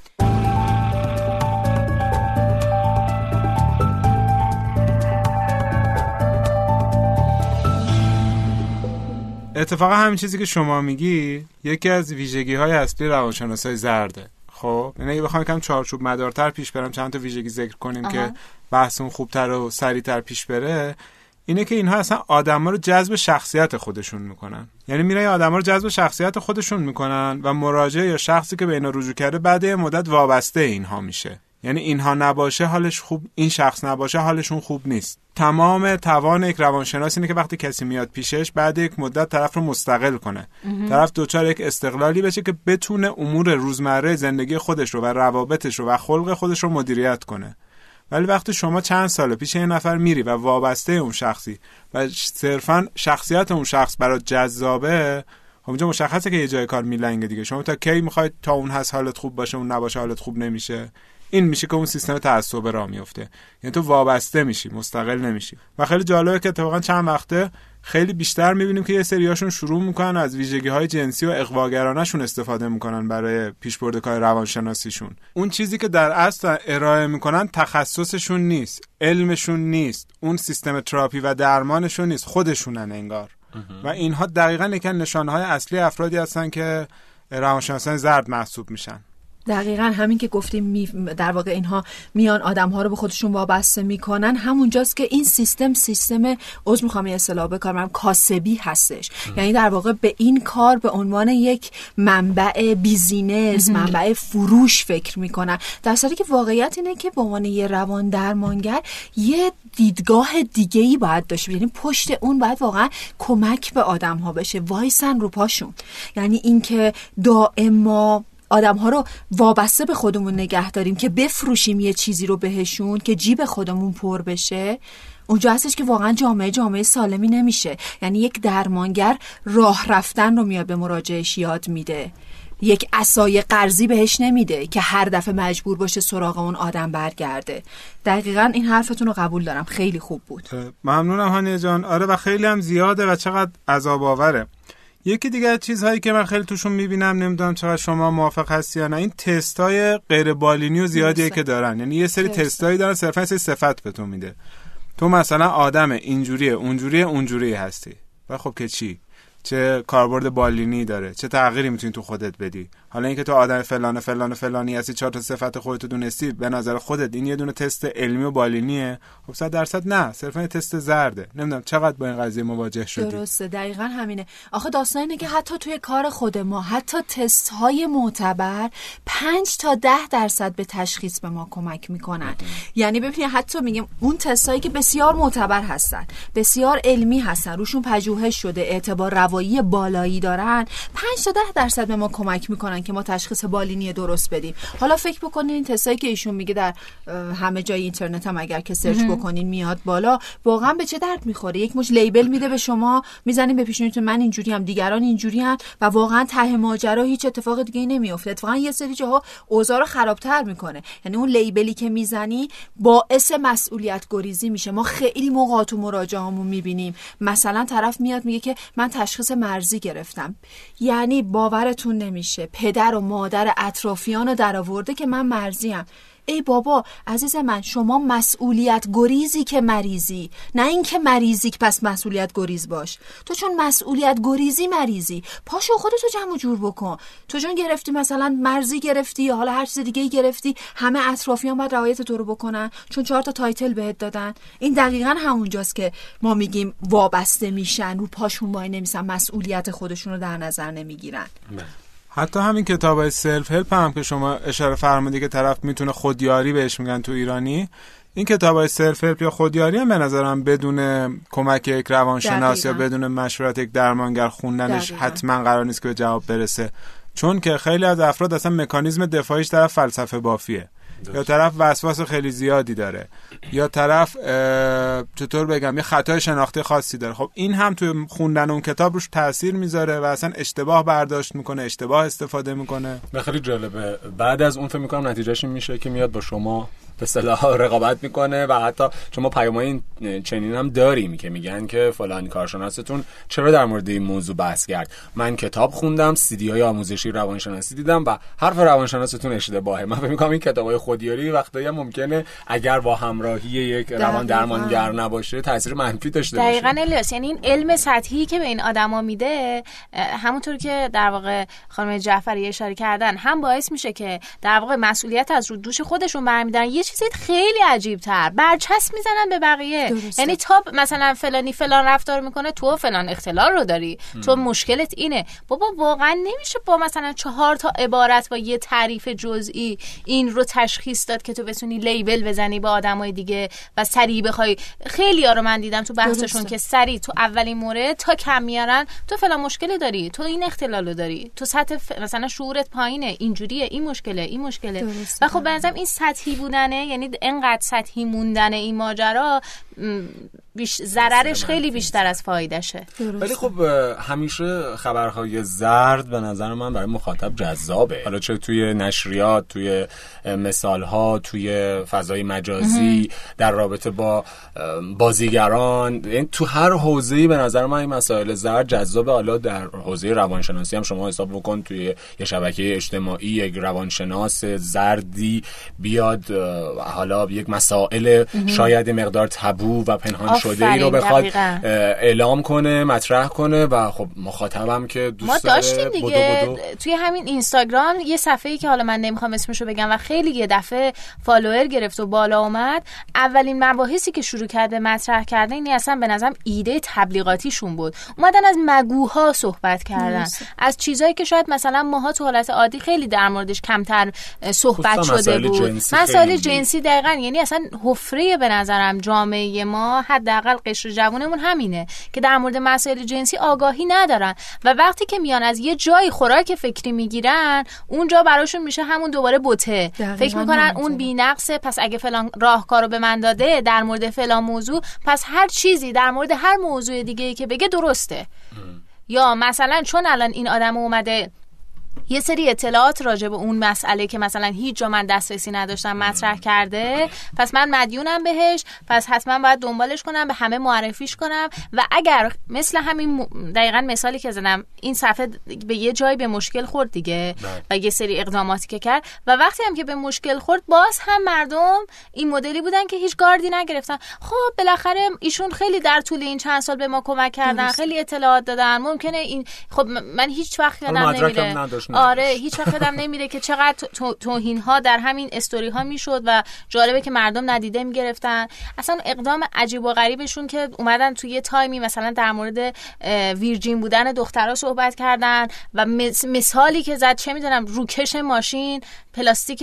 Speaker 4: اتفاقا همین چیزی که شما میگی یکی از ویژگی های اصلی روانشناسای زرده. خب یعنی اگه بخوام یکم چارچوب مدارتر پیش برم چند تا ویژگی ذکر کنیم که بحثمون خوبتر و سریعتر پیش بره اینه که اینها اصلا آدما رو جذب شخصیت خودشون می‌کنن. یعنی میرن آدما رو جذب شخصیت خودشون می‌کنن و مراجع یا شخصی که به اینا رجوع کرده بعد یه مدت وابسته اینها میشه. یعنی اینها نباشه حالش خوب این شخص نباشه حالشون خوب نیست. تمام توان یک روانشناس اینه که وقتی کسی میاد پیشش بعد یک مدت طرف رو مستقل کنه. طرف دوچار یک استقلالی بشه که بتونه امور روزمره زندگی خودش رو و روابطش رو و خلق خودش رو مدیریت کنه. ولی وقتی شما چند سال پیش یه نفر میری و وابسته اون شخصی و صرفا شخصیت اون شخص برات جذابه خب اینجا مشخصه که یه جای کار میلنگه دیگه. شما تا کی می‌خواید تا اون هست حالت خوب باشه اون نباشه حالت خوب نمیشه. این میشه که اون سیستم تعصب راه میفته. یعنی تو وابسته میشی مستقل نمیشی. و خیلی جالبه که اتفاقا چند وقته خیلی بیشتر می‌بینیم که یه سریاشون شروع می‌کنن از ویژگی های جنسی و اقواگرانشون استفاده می‌کنن برای پیشبرد کار روانشناسیشون. اون چیزی که در اصل ارائه می‌کنن تخصصشون نیست علمشون نیست اون سیستم تراپی و درمانشون نیست خودشونن انگار. و اینها دقیقا یکن نشانه های اصلی افرادی هستن که روانشناسان زرد محسوب میشن.
Speaker 3: دقیقا همین که گفتیم در واقع اینها میان آدم ها رو به خودشون وابسته می‌کنن. همونجاست که این سیستم سیستم عذر می‌خوام یه اصطلاح بکارم کاسبی هستش. یعنی در واقع به این کار به عنوان یک منبع business منبع فروش فکر می‌کنن. در صورتی که واقعیت اینه که به عنوان یه روان درمانگر یه دیدگاه دیگه ای باید داشته یعنی پشت اون باید واقعا کمک به آدم ها بشه. وایسن رو پاشون. یعنی اینکه دائم ما آدم ها رو وابسته به خودمون نگه داریم که بفروشیم یه چیزی رو بهشون که جیب خودمون پر بشه. اونجا هستش که واقعا جامعه جامعه سالمی نمیشه. یعنی یک درمانگر راه رفتن رو میاد به مراجعش یاد میده. یک اسای قرضی بهش نمیده که هر دفعه مجبور باشه سراغ اون آدم برگرده. دقیقا این حرفتون رو قبول دارم. خیلی خوب بود.
Speaker 4: ممنونم هانیه جان. آره و خیلی هم زیاده و چقدر عذاب آوره. یکی دیگه چیزهایی که من خیلی توشون می‌بینم نمی‌دونم چقدر شما موافق هستی یا نه این تستای غیر بالینی و زیادیه که دارن. یعنی یه سری تستایی دارن صرفا سری صفت به تو میده. تو مثلا آدم اینجوریه اونجوریه اونجوری هستی. و خب که چی؟ چه کاربرد بالینی داره چه تغییری می‌تونی تو خودت بدی. حالا اینکه تو آدم فلان فلان فلانی هستی چهار تا صفت خودت دونستی به نظر خودت این یه دونه تست علمی و بالینیه. خب 100 درصد نه صرفا یه تست زرده. نمی‌دونم چقدر با این قضیه مواجه شدی.
Speaker 3: درسته دقیقا همینه. آخه داستان اینه که حتی توی کار خود ما حتی تست های معتبر 5 تا 10 درصد به تشخیص به ما کمک می‌کنن. یعنی ببینید حتی میگم اون تست هایی که بسیار معتبر هستن بسیار علمی هستن روشون پژوهش شده اعتبار روایی بالایی دارن. 5 تا 10 درصد به ما کمک می‌کنن که ما تشخیص بالینی درست بدیم. حالا فکر بکنین این تستایی که ایشون میگه در همه جای اینترنت هم اگر که سرچ بکنین میاد بالا واقعا به چه درد می‌خوره؟ یک مش لیبل میده به شما می‌زنین به پیشونیتون من اینجوری هم دیگران اینجوری هم و واقعا ته ماجرا هیچ اتفاق دیگه نمیافته. اتفاقا یه سری جاها اوضاع رو خرابتر می‌کنه. یعنی اون لیبلی که می‌زنی باعث مسئولیت گریزی میشه. ما خیلی موقع تو مراجعهامون می‌بینیم. مثلا طرف میاد میگه که من تشخیص مرزی گرفتم. یعنی باورتون نمیشه. پدر و مادر اطرافیان رو درآورده که من مرزیم. ای بابا عزیز من شما مسئولیت گریزی که مریضی. نه اینکه مریضی که پس مسئولیت گریز باش. تو چون مسئولیت گریزی مریضی. پاشو خودتو جمع جور بکن. تو چون گرفتی مثلا مرضی گرفتی یا حالا هر چیز دیگه گرفتی همه اطرافیان باید رعایت تو رو بکنن چون چهار تا title بهت دادن. این دقیقا همونجاست که ما میگیم وابسته میشن رو پاشون وای نمیسن مسئولیت خودشون رو در نظر نمی‌گیرن.
Speaker 4: حتی همین کتاب های self help هم که شما اشاره فرمودی که طرف می‌تونه خودیاری بهش میگن تو ایرانی این کتاب های self help یا خودیاری هم به نظرم بدون کمک یک روانشناس یا بدون مشورت یک درمانگر خوندنش حتما قرار نیست که به جواب برسه. چون که خیلی از افراد اصلا مکانیزم دفاعیش طرف فلسفه بافیه. یا طرف وسواس خیلی زیادی داره. یا طرف چطور بگم یه خطای شناختی خاصی داره. خب این هم توی خوندن اون کتاب روش تاثیر می‌ذاره و اصلا اشتباه برداشت می‌کنه اشتباه استفاده می‌کنه.
Speaker 2: خیلی جالبه. بعد از اون فکر می‌کنم نتیجهش میشه که میاد با شما به صلاح رقابت می‌کنه و حتی چون ما پیامای چنین هم داریم که میگن که فلان کارشناستون چرا در مورد این موضوع بحث کرد. من کتاب خوندم سیدی های آموزشی روانشناسی دیدم و حرف روانشناستون اشتباهه من فکر می‌کنم این کتاب های خودیاری وقتی هم ممکنه اگر با همراهی یک روان درمانگر نباشه تاثیر منفی داشته باشه.
Speaker 1: دقیقاً الیاس یعنی این علم سطحی که به این آدما میده همونطور که در واقع خانم جعفری اشاره کردن هم باعث میشه که در واقع مسئولیت از رو دوش خودشون برمیدارن. یه چیزی خیلی عجیب تر برچسب می‌زنن به بقیه. یعنی تا مثلا فلانی فلان رفتار می‌کنه تو فلان اختلال رو داری. تو مشکلت اینه. بابا واقعا نمیشه با مثلا چهار تا عبارت با یه تعریف جزئی این رو تشخیص داد که تو بتونی لیبل بزنی با آدمای دیگه و سریع بخوای. خیلی ها رو من دیدم تو بحثشون که سریع تو اولین مورد تا کم میارن تو فلان مشکلی داری تو این اختلال رو داری تو سطح مثلا شعورت پایینه اینجوریه این مشکله این مشکله. و خب بنظرم این سطحی بودن همینه یعنی اینقدر سطحی موندن این ماجرا بیش ضررش خیلی بیشتر از فایدهشه.
Speaker 2: ولی خب همیشه خبرهای زرد به نظر من برای مخاطب جذابه. حالا چه توی نشریات توی مثالها توی فضای مجازی در رابطه با بازیگران. یعنی تو هر حوزه‌ای به نظر من این مسائل زرد جذابه. حالا در حوزه روانشناسی هم شما حساب بکن توی یه شبکه اجتماعی یک روانشناس زردی بیاد حالا یک مسائل شاید مقدار تبو و پنهان شده ای رو بخواد اعلام کنه مطرح کنه و خب مخاطبم که دوست
Speaker 1: ما داشتیم دیگه. توی همین اینستاگرام یه صفحه ای که حالا من نمی‌خوام اسمشو بگم و خیلی یه دفعه فالوور گرفت و بالا اومد اولین مباحثی که شروع کرده مطرح کرده اینی اصلا به نظرم ایده تبلیغاتیشون بود. اومدن از مگوها صحبت کردن. از چیزایی که شاید مثلا ماها تو حالت عادی خیلی در موردش کمتر صحبت شده بود. مسائل جنسی دقیقا یعنی اصلا حفره به نظرم جامعه ما حداقل قشر جوونمون همینه که در مورد مسائل جنسی آگاهی ندارن و وقتی که میان از یه جایی خوراک فکری می‌گیرن اونجا براشون میشه همون دوباره بوته. فکر می‌کنن اون بینقصه پس اگه فلان راهکارو به من داده در مورد فلان موضوع پس هر چیزی در مورد هر موضوع دیگه ای که بگه درسته. یا مثلا چون الان این آدم اومده یه سری اطلاعات راجع به اون مسئله که مثلا هیچ جا من دسترسی نداشتم مطرح کرده. پس من مدیونم بهش. پس حتما باید دنبالش کنم به همه معرفیش کنم. و اگر مثل همین دقیقا مثالی که زدم این صفحه به یه جایی به مشکل خورد دیگه بله. و یه سری اقداماتی که کرد. و وقتی هم که به مشکل خورد باز هم مردم این مدلی بودن که هیچ گاردی نگرفتن. خب بالاخره ایشون خیلی در طول این چند سال به ما کمک کردن خیلی اطلاعات دادن. ممکنه این خب من هیچ وقت یادم نمیره. آره هیچ وقت نمیره که چقدر توهین ها در همین استوری ها می‌شد و جالبه که مردم ندیده می‌گرفتن. اصلا اقدام عجیب و غریبشون که اومدن توی تایمی مثلا در مورد ویرجین بودن دخترها صحبت کردن و مثالی که زد چه می‌دونم روکش ماشین پلاستیک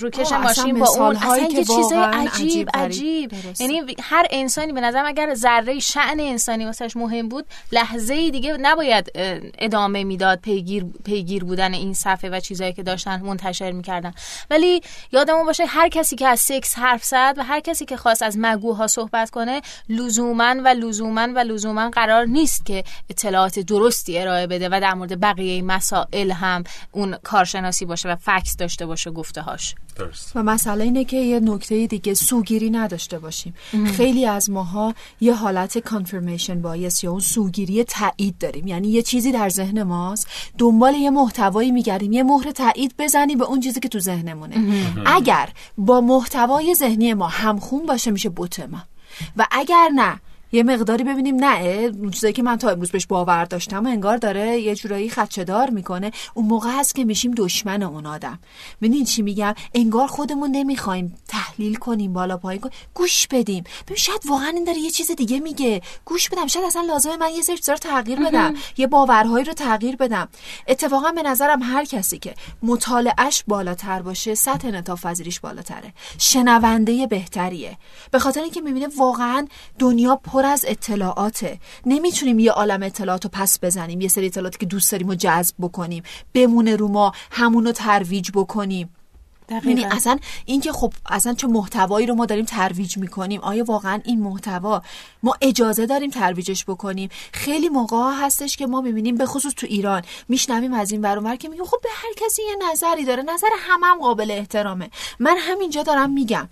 Speaker 1: روکش ماشین با اون اصلا یه چیز عجیب عجیب یعنی هر انسانی به نظرم اگر ذره شأن انسانی واسش مهم بود لحظه دیگه نباید ادامه می‌داد پیگیر پیگیر بودن این صفحه و چیزایی که داشتن منتشر می‌کردن. ولی یادمون باشه هر کسی که از سکس حرف زد و هر کسی که خواست از مگوها صحبت کنه لزوما و لزوما و لزوما قرار نیست که اطلاعات درستی ارائه بده و در مورد بقیه مسائل هم اون کارشناسی باشه و فکس داشته باشه گفته هاش
Speaker 3: درست. و مسئله اینه که یه نکته دیگه سوگیری نداشته باشیم. خیلی از ماها یه حالت کانفرمیشن بایس یا اون سوگیری تایید داریم. یعنی یه چیزی در ذهن ماست. دنبال یه محتوایی میگردیم. یه مهر تایید بزنی به اون چیزی که تو ذهنمونه. اگر با محتوای ذهنی ما همخون باشه میشه بوت ما. و اگر نه یه مقداری ببینیم نه چیزایی که من تا امروز بهش باور داشتم و انگار داره یه جورایی خدشه‌دار می‌کنه اون موقع هست که میشیم دشمن اون آدم. ببینین چی میگم؟ انگار خودمون نمی‌خوایم تحلیل کنیم بالا پایین کنیم. گوش بدیم. ببین شاید واقعا این داره یه چیز دیگه میگه. گوش بدم. شاید اصلا لازمه من یه سری چیزا رو تغییر بدم. یه باورهایی رو تغییر بدم. اتفاقا به نظرم هر کسی که مطالعهش بالاتر باشه سطح انعطاف پذیریش بالاتره. شنونده بهتریه. به خاطر اینکه می‌بینه واقعا دنیا پر از اطلاعاته. نمی‌تونیم یه عالم اطلاعات رو پس بزنیم. یه سری اطلاعاتی که دوست داریم و جذب بکنیم. بمونه رو ما همونو ترویج بکنیم. یعنی اصلا اینکه خب اصلا چه محتوایی رو ما داریم ترویج می‌کنیم آیا واقعا این محتوا ما اجازه داریم ترویجش بکنیم؟ خیلی موقع هستش که ما می‌بینیم به خصوص تو ایران میشنویم از این برون که میگیم خب به هر کسی یه نظری داره نظر همم هم قابل احترامه. من همینجا دارم میگم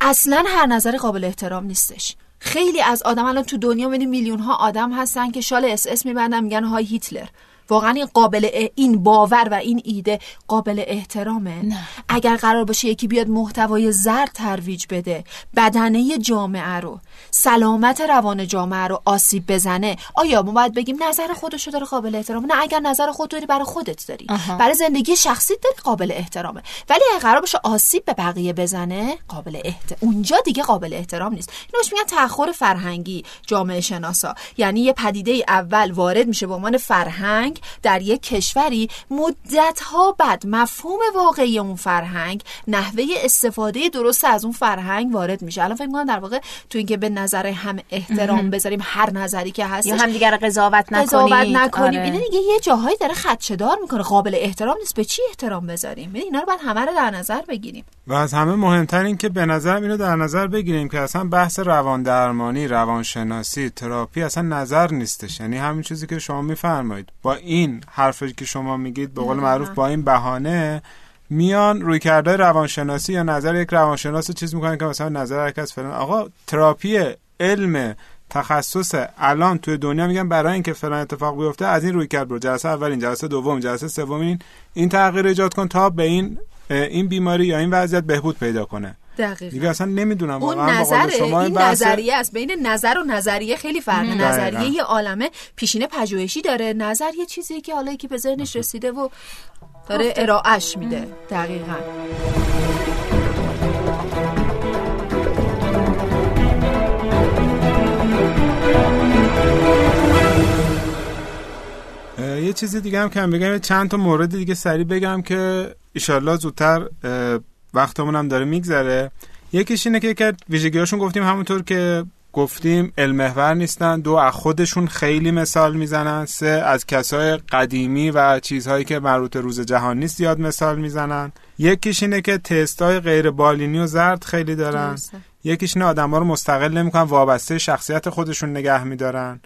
Speaker 3: اصلا هر نظر قابل احترام نیستش. خیلی از آدم الان تو دنیا میلیون ها آدم هستن که شال اس اس میبندن میگن Heil Hitler. واقعا این قابل این باور و این ایده قابل احترامه. نه. اگر قرار باشه یکی بیاد محتوای زرد ترویج بده بدنه جامعه رو سلامت روان جامعه رو آسیب بزنه آیا ما باید بگیم نظر خودشو داره قابل احترامه؟ نه اگر نظر خود داری برای خودت داری. برای زندگی شخصی داری قابل احترامه. ولی اگر قرار باشه آسیب به بقیه بزنه قابل احترام اونجا دیگه قابل احترام نیست. اینوش میگن تأخر فرهنگی جامعه شناسا. یعنی یه پدیده اول وارد میشه به عنوان فرهنگ فرهنگ در یک کشوری مدت ها بعد مفهوم واقعی اون فرهنگ نحوه استفاده درست از اون فرهنگ وارد میشه. الان فکر می‌کنم در واقع تو اینکه به نظر هم احترام بذاریم هر نظری که هست.
Speaker 1: یا هم دیگر قضاوت نکنیم
Speaker 3: قضاوت نکنیم.
Speaker 1: آره.
Speaker 3: اینه دیگه یه جاهایی داره خدشه‌دار می‌کنه. قابل احترام نیست. به چی احترام بذاریم؟ یعنی اینا رو باید همه رو در نظر بگیریم.
Speaker 4: و از همه مهمتر این که به نظرم اینو در نظر بگیریم که اصلا بحث روان درمانی روانشناسی تراپی اصلا نظر نیستش. یعنی همین چیزی که شما میفرمایید. با این حرفی که شما میگید به قول معروف با این بهانه میان روی کرده روانشناسی یا نظر یک روانشناس رو چیز می‌کنن که مثلا نظر هر کس فلان. آقا تراپی علم تخصص الان توی دنیا میگن برای اینکه فلان اتفاق بیفته از این روی کرد برو. جلسه اولین جلسه دوم جلسه سومین این. تغییر ایجاد کن تا به این این بیماری یا این وضعیت بهبود پیدا کنه.
Speaker 3: دقیقا.
Speaker 4: دیگه اصلا نمی‌دونم
Speaker 3: اون
Speaker 4: واقعا.
Speaker 3: نظر
Speaker 4: شما
Speaker 3: این
Speaker 4: بحث-
Speaker 3: نظریه است. بین نظر و نظریه خیلی فرق
Speaker 4: دقیقاً.
Speaker 3: نظریه یه عالمه پیشینه پژوهشی داره. نظر یه چیزی که حالا که به ذهنش رسیده و داره ارائهش میده. دقیقا.
Speaker 4: اه، یه چیزی دیگه هم که هم بگم چند تا مورد دیگه سریع بگم که ایشالله زودتر وقتمون هم داره میگذره. یکیش اینه که که ویژگیهاشون گفتیم همونطور که گفتیم علم محور نیستن دو از خودشون خیلی مثال می‌زنن سه از کسای قدیمی و چیزهایی که مربوط به روز جهان نیست زیاد مثال می‌زنن. یکیش اینه که تستای غیر بالینی و زرد خیلی دارن.
Speaker 3: درسته.
Speaker 4: یکیش اینه آدم ها رو مستقل نمی‌کنن وابسته شخصیت خودشون نگه میدارن.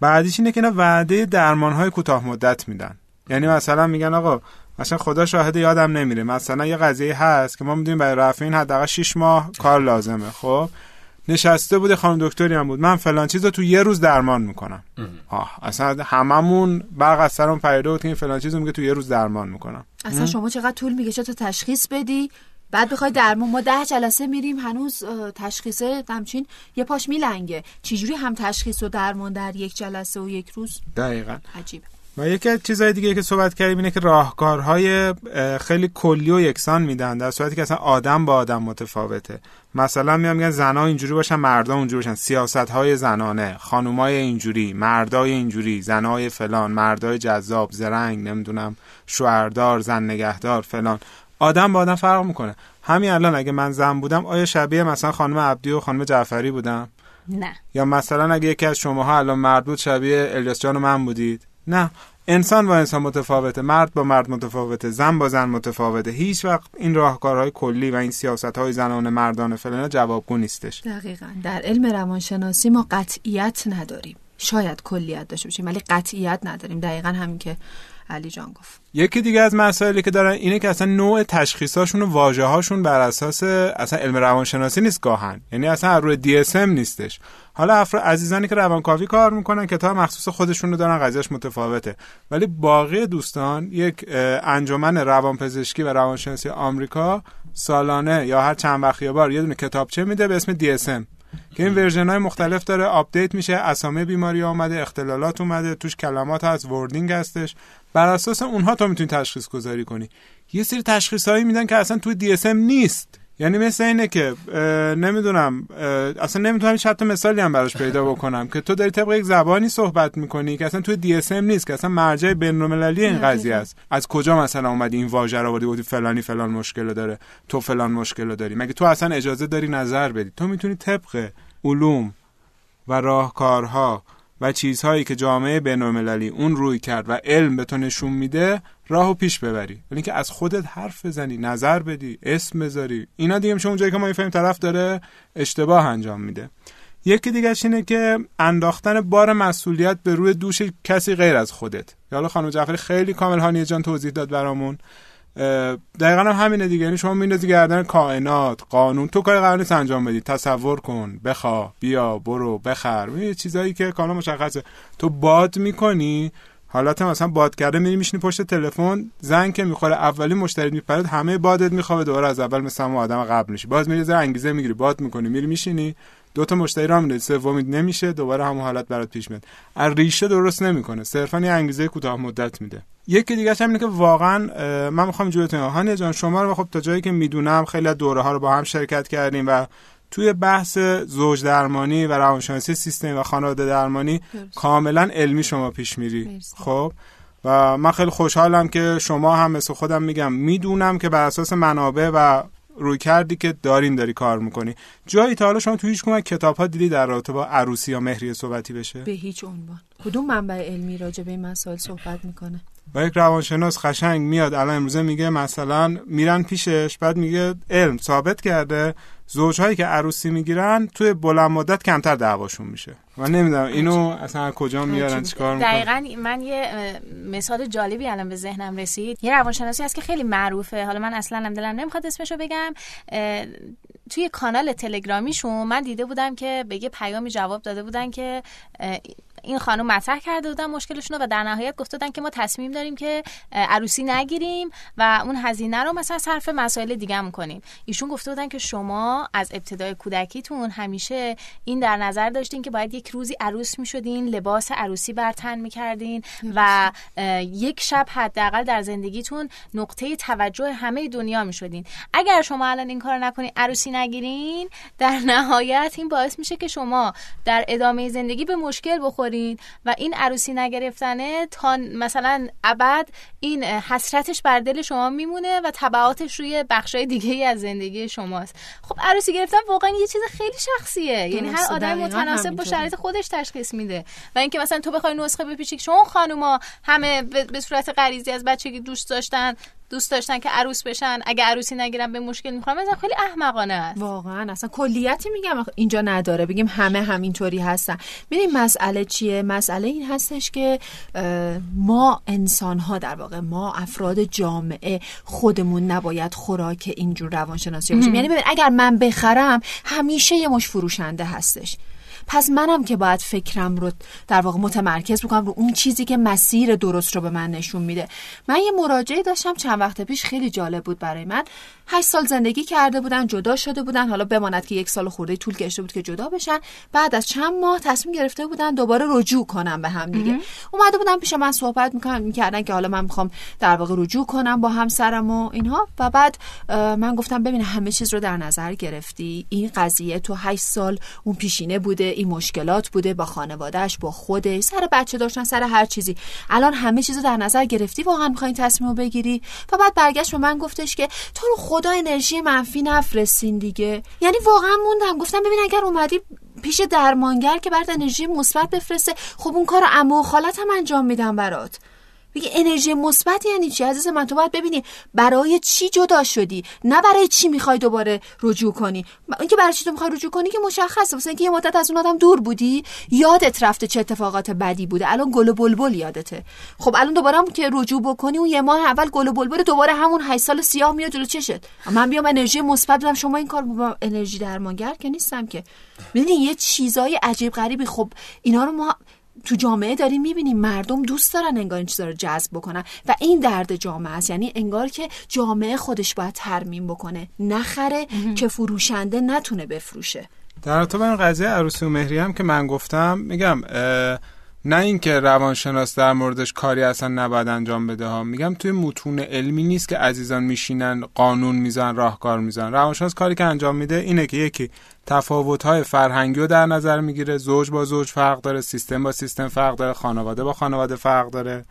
Speaker 4: بعدیش اینه که اینا وعده درمان های کوتاه مدت میدن. یعنی مثلا میگن آقا مثلا خدا شاهد یادم نمیره. مثلا یه قضیه هست که ما می‌دونیم برای رفع این حداقل 6 ماه کار لازمه. خب؟ نشسته بوده خانم دکتری هم بود. من فلان چیز رو تو یه روز درمان می‌کنم. آه اصلا هممون برق از سرمون پریده بود که این فلان چیز رو میگه تو یه روز درمان می‌کنم.
Speaker 3: اصلا شما چقدر طول می‌کشه تا تشخیص بدی؟ بعد بخوای درمون ما ده جلسه میریم هنوز اه، تشخیصه همچین یه پاش میلنگه. چجوری هم تشخیص و درمان در یک جلسه و یک روز؟
Speaker 4: دقیقا.
Speaker 3: عجیبه.
Speaker 4: و یکی از چیزهای دیگه که صحبت کردیم اینه که راهکارهای اه، خیلی کلی و یکسان میدن در صورتی که اصلا آدم با آدم متفاوته. مثلا میان میگن زنها اینجوری باشن مردا اونجوری باشن. سیاست های زنانه خانومای اینجوری مردای اینجوری زنای فلان مردای جذاب زرنگ نمی‌دونم شوهردار زن نگهدار فلان. آدم با آدم فرق می‌کنه. همین الان اگه من زن بودم آیا شبیه مثلا خانم عبدی و خانم جعفری بودم
Speaker 1: نه.
Speaker 4: یا مثلا اگه یکی از شماها الان مرد بود شبیه الیاس جان و من بودید؟ نه انسان با انسان متفاوته مرد با مرد متفاوته زن با زن متفاوته. هیچ وقت این راهکارهای کلی و این سیاست های زنانه مردانه فلان جوابگو نیستش.
Speaker 3: دقیقا. در علم روانشناسی ما قطعیت نداریم. شاید کلیت داشته باشیم ولی قطعیت نداریم. دقیقا همین که علی جان گفت.
Speaker 4: یکی دیگه از مسائلی که دارن اینه که اصلا نوع تشخیصاشون و واژه هاشون بر اساس اصلا علم روانشناسی نیست گاهن. یعنی اصلا روی DSM نیستش. حالا افراد عزیزانی که روانکاوی کار می‌کنن کتاب مخصوص خودشون رو دارن قضیهش متفاوته. ولی باقی دوستان یک انجمن روانپزشکی و روانشناسی آمریکا سالانه یا هر چند وقت یه بار یه دونه کتابچه میده؟ به اسم DSM که این version های مختلف داره update میشه اسامی بیماری آمده اختلالات اومده توش کلمات هست wording هستش. بر اساس اونها تو می‌تونی تشخیص گذاری کنی. یه سری تشخیص هایی میدن که اصلا توی دی نیست. یعنی مثل اینه که نمی‌دونم اصلا نمی‌تونم هیچ حتی مثالی هم براش پیدا بکنم که تو داری طبق یک زبانی صحبت می‌کنی که اصلا توی دی نیست که اصلا مرجع بین‌المللی این قضیه است. از کجا مثلا اومدی این واژه رو آوردی گفتی فلانی فلان مشکل داره تو فلان مشکل داری. مگه تو اصلا اجازه داری نظر بدی؟ تو می‌تونی طبق علوم و راهکارها و چیزهایی که جامعه بین‌المللی اون روی کرد و علم به تو نشون میده راهو پیش ببری. ولی که از خودت حرف بزنی نظر بدی اسم بذاری اینا دیگه میشه اونجایی که ما می‌فهمیم طرف داره اشتباه انجام میده. یکی دیگه اینه که انداختن بار مسئولیت به روی دوش کسی غیر از خودت. حالا خانم جعفری خیلی کامل هانیه جان توضیح داد برامون. دقیقا هم همینه دیگه. یعنی شما میندازی گردن کائنات قانون. تو کاری قرار نیست انجام بدی. تصور کن. بخوا بیا برو بخر. یه چیزایی که کاملا مشخصه. تو باد می‌کنی حالت مثلا باد کرده میری میشینی پشت تلفن زنگ که می‌خوره اولی مشتری میپرد همه بادت میخوابه دوباره از اول مثل همون آدم قبل میشی. باز میری انگیزه می‌گیری. باد می‌کنی میری میشینی. دو تا مشتری را میده سومی نمیشه دوباره همون حالت برات پیش میاد از ریشه درست نمی‌کنه صرفا یه انگیزه کوتاه مدت میده یکی دیگه هم اینه که واقعا من می‌خوام اینجوری بگم هانیه جان شما رو خب تا جایی که می‌دونم خیلی از دوره ها رو با هم شرکت کردیم و توی بحث زوج درمانی و روانشناسی سیستمی و خانواده درمانی
Speaker 3: درست.
Speaker 4: کاملا علمی شما پیش میری
Speaker 3: مرسی.
Speaker 4: خب و من خیلی خوشحالم که شما هم مثل خودم میگم می‌دونم که بر اساس منابع و روی کردی که دارین داری کار می‌کنی. جایی تا حالا شما تو هیچ کمک کتاب ها دیدی در رابطه با عروسی یا مهریه صحبتی بشه؟
Speaker 3: به هیچ عنوان. کدوم منبع علمی راجع به این مسائل صحبت می‌کنه؟
Speaker 4: و یک روانشناس قشنگ میاد الان امروزه میگه مثلا میرن پیشش بعد میگه علم ثابت کرده زوجهایی که عروسی می‌گیرن توی بلند مدت کمتر دعواشون میشه. من نمی‌دونم اینو اصلا کجا میارن چیکار می‌کنن؟
Speaker 1: دقیقا من یه مثال جالبی الان به ذهنم رسید. یه روانشناسی هست که خیلی معروفه. حالا من اصلا هم دلم نمی‌خواد اسمشو بگم. توی کانال تلگرامیشون من دیده بودم که به یه پیامی جواب داده بودن که این خانم مطرح کرده بودن مشکلشون رو و در نهایت گفته بودن که ما تصمیم داریم که عروسی نگیریم و اون هزینه رو مثلا صرف مسائل دیگه کنیم. ایشون گفته بودن که شما از ابتدای کودکیتون همیشه این در نظر داشتین که باید یک روزی عروس می‌شدین لباس عروسی بر تن می‌کردین و یک شب حداقل در زندگیتون نقطه توجه همه دنیا می‌شدین. اگر شما الان این کار نکنین عروسی نگیرین در نهایت این باعث میشه که شما در ادامه زندگی به مشکل بخورین. و این عروسی نگرفتنه تا مثلا ابد این حسرتش بر دل شما میمونه و تبعاتش روی بخشای دیگه ای از زندگی شماست. خب عروسی گرفتن واقعا یه چیز خیلی شخصیه. یعنی هر آدم متناسب با شرایط خودش تشخیص میده. و اینکه مثلا تو بخوای نسخه بپیچی که شما خانوما همه به صورت غریزی از بچگی دوست داشتن دوست داشتن که عروس بشن. اگه عروسی نگیرن به مشکل می‌خوام مثلا خیلی احمقانه است.
Speaker 3: واقعا. اصلا کلیتی میگم. اینجا نداره. بگیم همه همینطوری هستن. ببین مسئله چیه؟ مسئله این هستش که ما انسان ها در واقع ما افراد جامعه خودمون نباید خوراک اینجور روانشناسی باشیم یعنی ببین اگر من بخرم همیشه یه مش فروشنده هستش. پس منم که باید فکرم رو در واقع متمرکز بکنم رو اون چیزی که مسیر درست رو به من نشون میده. من یه مراجعه داشتم چند وقت پیش خیلی جالب بود برای من. هشت سال زندگی کرده بودن جدا شده بودن حالا بماند که یک سال خورده طول کشته بود که جدا بشن. بعد از چند ماه تصمیم گرفته بودن دوباره رجوع کنم به هم دیگه. اومده بودن پیش من صحبت می‌کنن می‌کردن که حالا من می‌خوام در واقع رجوع کنم با همسرم و اینها. و بعد من گفتم ببین همه چیز رو در نظر گرفتی. این قضیه تو هشت سال اون پیشینه بوده این مشکلات بوده با خانوادهش با خودش سر بچه داشتن سر هر چیزی. الان همه چیز رو در نظر گرفتی؟ واقعا می‌خواین تصمیم بگیری؟ و بعد برگشت به من گفتش که تو رو خدا انرژی منفی نفرستین دیگه. یعنی واقعا موندم. گفتم ببین اگر اومدی پیش درمانگر که برات انرژی مثبت بفرسته خب اون کار عمو خالت هم انجام میدم برات. بگی انرژی مثبت یعنی چی؟ عزیز من تو باید ببینی برای چی جدا شدی نه برای چی می‌خوای دوباره رجوع کنی. اینکه برای چی تو می‌خوای رجوع کنی که مشخصه. واسه اینکه یه مدت از اون آدم دور بودی یادت رفته چه اتفاقات بدی بوده. الان گل و بلبل یادته. خب الان دوباره هم که رجوع بکنی اون یه ماه اول گل و بلبل دوباره همون 8 سال سیاه میاد جلو چشت. من بیام انرژی مثبت بدم. شما این کار با انرژی درمانگر که نیستم که. ببینید یه چیزای عجیب غریبی. خب اینا رو ما تو جامعه داریم می‌بینیم مردم دوست دارن انگار این چیزا رو جذب بکنن و این درد جامعه است. یعنی انگار که جامعه خودش باید ترمیم بکنه. نخره که فروشنده نتونه بفروشه.
Speaker 4: در تو این قضیه عروسی و مهری هم که من گفتم میگم نه اینکه روانشناس در موردش کاری اصلا نباید انجام بده ها. میگم توی متون علمی نیست که عزیزان میشینن قانون میزن راهکار میزن. روانشناس کاری که انجام میده اینه که یکی تفاوت های فرهنگی رو در نظر می‌گیره زوج با زوج فرق داره سیستم با سیستم فرق داره خانواده با خانواده فرق داره.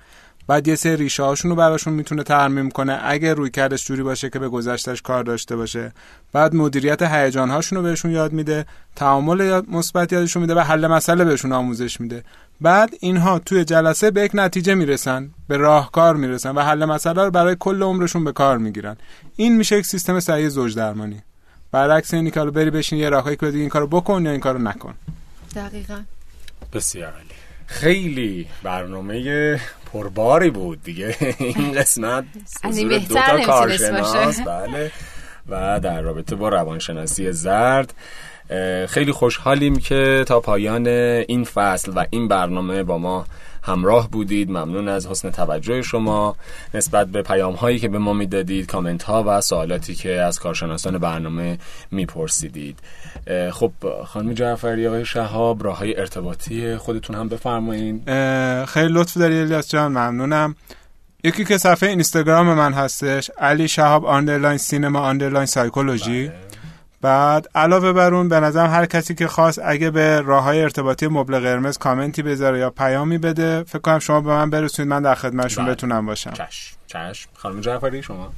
Speaker 4: بعد یه سری ریشه هاشون رو براشون می‌تونه ترمیم کنه. اگه روی کردش جوری باشه که به گذشتش کار داشته باشه. بعد مدیریت هیجان هاشون رو بهشون یاد میده. تعامل مثبت یادشون میده و حل مسئله بهشون آموزش میده. بعد اینها توی جلسه به یک نتیجه می‌رسن به راهکار می‌رسن و حل مسئله رو برای کل عمرشون به کار می‌گیرن. این میشه یک سیستم صحیح زوج درمانی. برعکس اینی که بری بشین یه راهکاری که این کارو بکن یا این کارو نکن.
Speaker 3: دقیقا.
Speaker 2: بسیار عالی. خیلی برنامه پرباری بود دیگه. این قسمت
Speaker 1: از این بهتر کارشناس
Speaker 2: بله. و در رابطه با روانشناسی زرد. خیلی خوشحالیم که تا پایان این فصل و این برنامه با ما همراه بودید. ممنون از حسن توجه شما. نسبت به پیام هایی که به ما می‌دادید کامنت ها و سوالاتی که از کارشناسان برنامه میپرسیدید. خب خانم جعفری آقای شهاب راه های ارتباطی خودتون هم بفرمایید
Speaker 4: خیلی لطف داری الیاس جان ممنونم. یکی که صفحه اینستاگرام من هستش علی شهاب underline cinema underline psychology بعد علاوه بر اون به نظرم هر کسی که خواست اگه به راه های ارتباطی مبل قرمز کامنتی بذاره یا پیامی بده فکر کنم شما به من برسونید من در خدمتشون
Speaker 2: بله.
Speaker 4: بتونم باشم.
Speaker 2: چشم چشم. خانم جعفری شما؟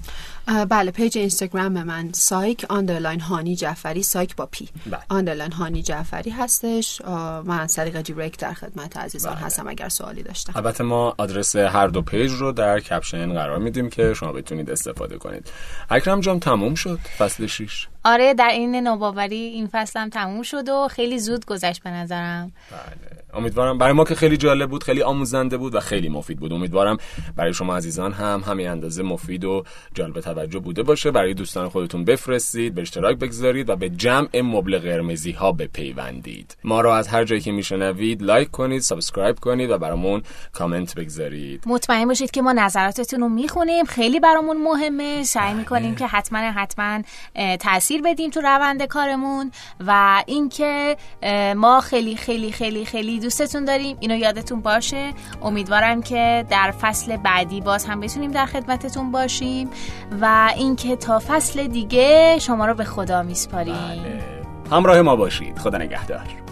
Speaker 3: بله page اینستاگرام من psych underline هانی جعفری سایک با پی
Speaker 2: بله.
Speaker 3: underline هانی جعفری هستش. من از طریق direct در خدمت عزیزان
Speaker 2: بله.
Speaker 3: هستم اگر سوالی داشتن
Speaker 2: البته ما آدرس هر دو page رو در caption قرار میدیم که شما بتونید استفاده کنید. اکرم جان تموم شد فصل 6
Speaker 1: آره در عین ناباوری این فصلم تموم شد و خیلی زود گذشت به نظرم.
Speaker 2: بله. امیدوارم برای ما که خیلی جالب بود خیلی آموزنده بود و خیلی مفید بود. امیدوارم برای شما عزیزان هم همین اندازه مفید و جالب توجه بوده باشه. برای دوستان خودتون بفرستید به اشتراک بگذارید و به جمع مبل قرمزی ها بپیوندید. ما رو از هر جایی که میشنوید like کنید subscribe کنید و برامون کامنت بگذارید.
Speaker 1: مطمئن باشید که ما نظراتتون رو می‌خونیم. خیلی برامون مهمه. سعی می‌کنیم که حتما حتما تاثیر بدیم تو روند کارمون و اینکه ما خیلی خیلی خیلی خیلی دوستتون داریم. اینو یادتون باشه. امیدوارم که در فصل بعدی باز هم بتونیم در خدمتتون باشیم و اینکه تا فصل دیگه شما رو به خدا میسپاریم.
Speaker 2: بله. همراه ما باشید. خدا نگهدار.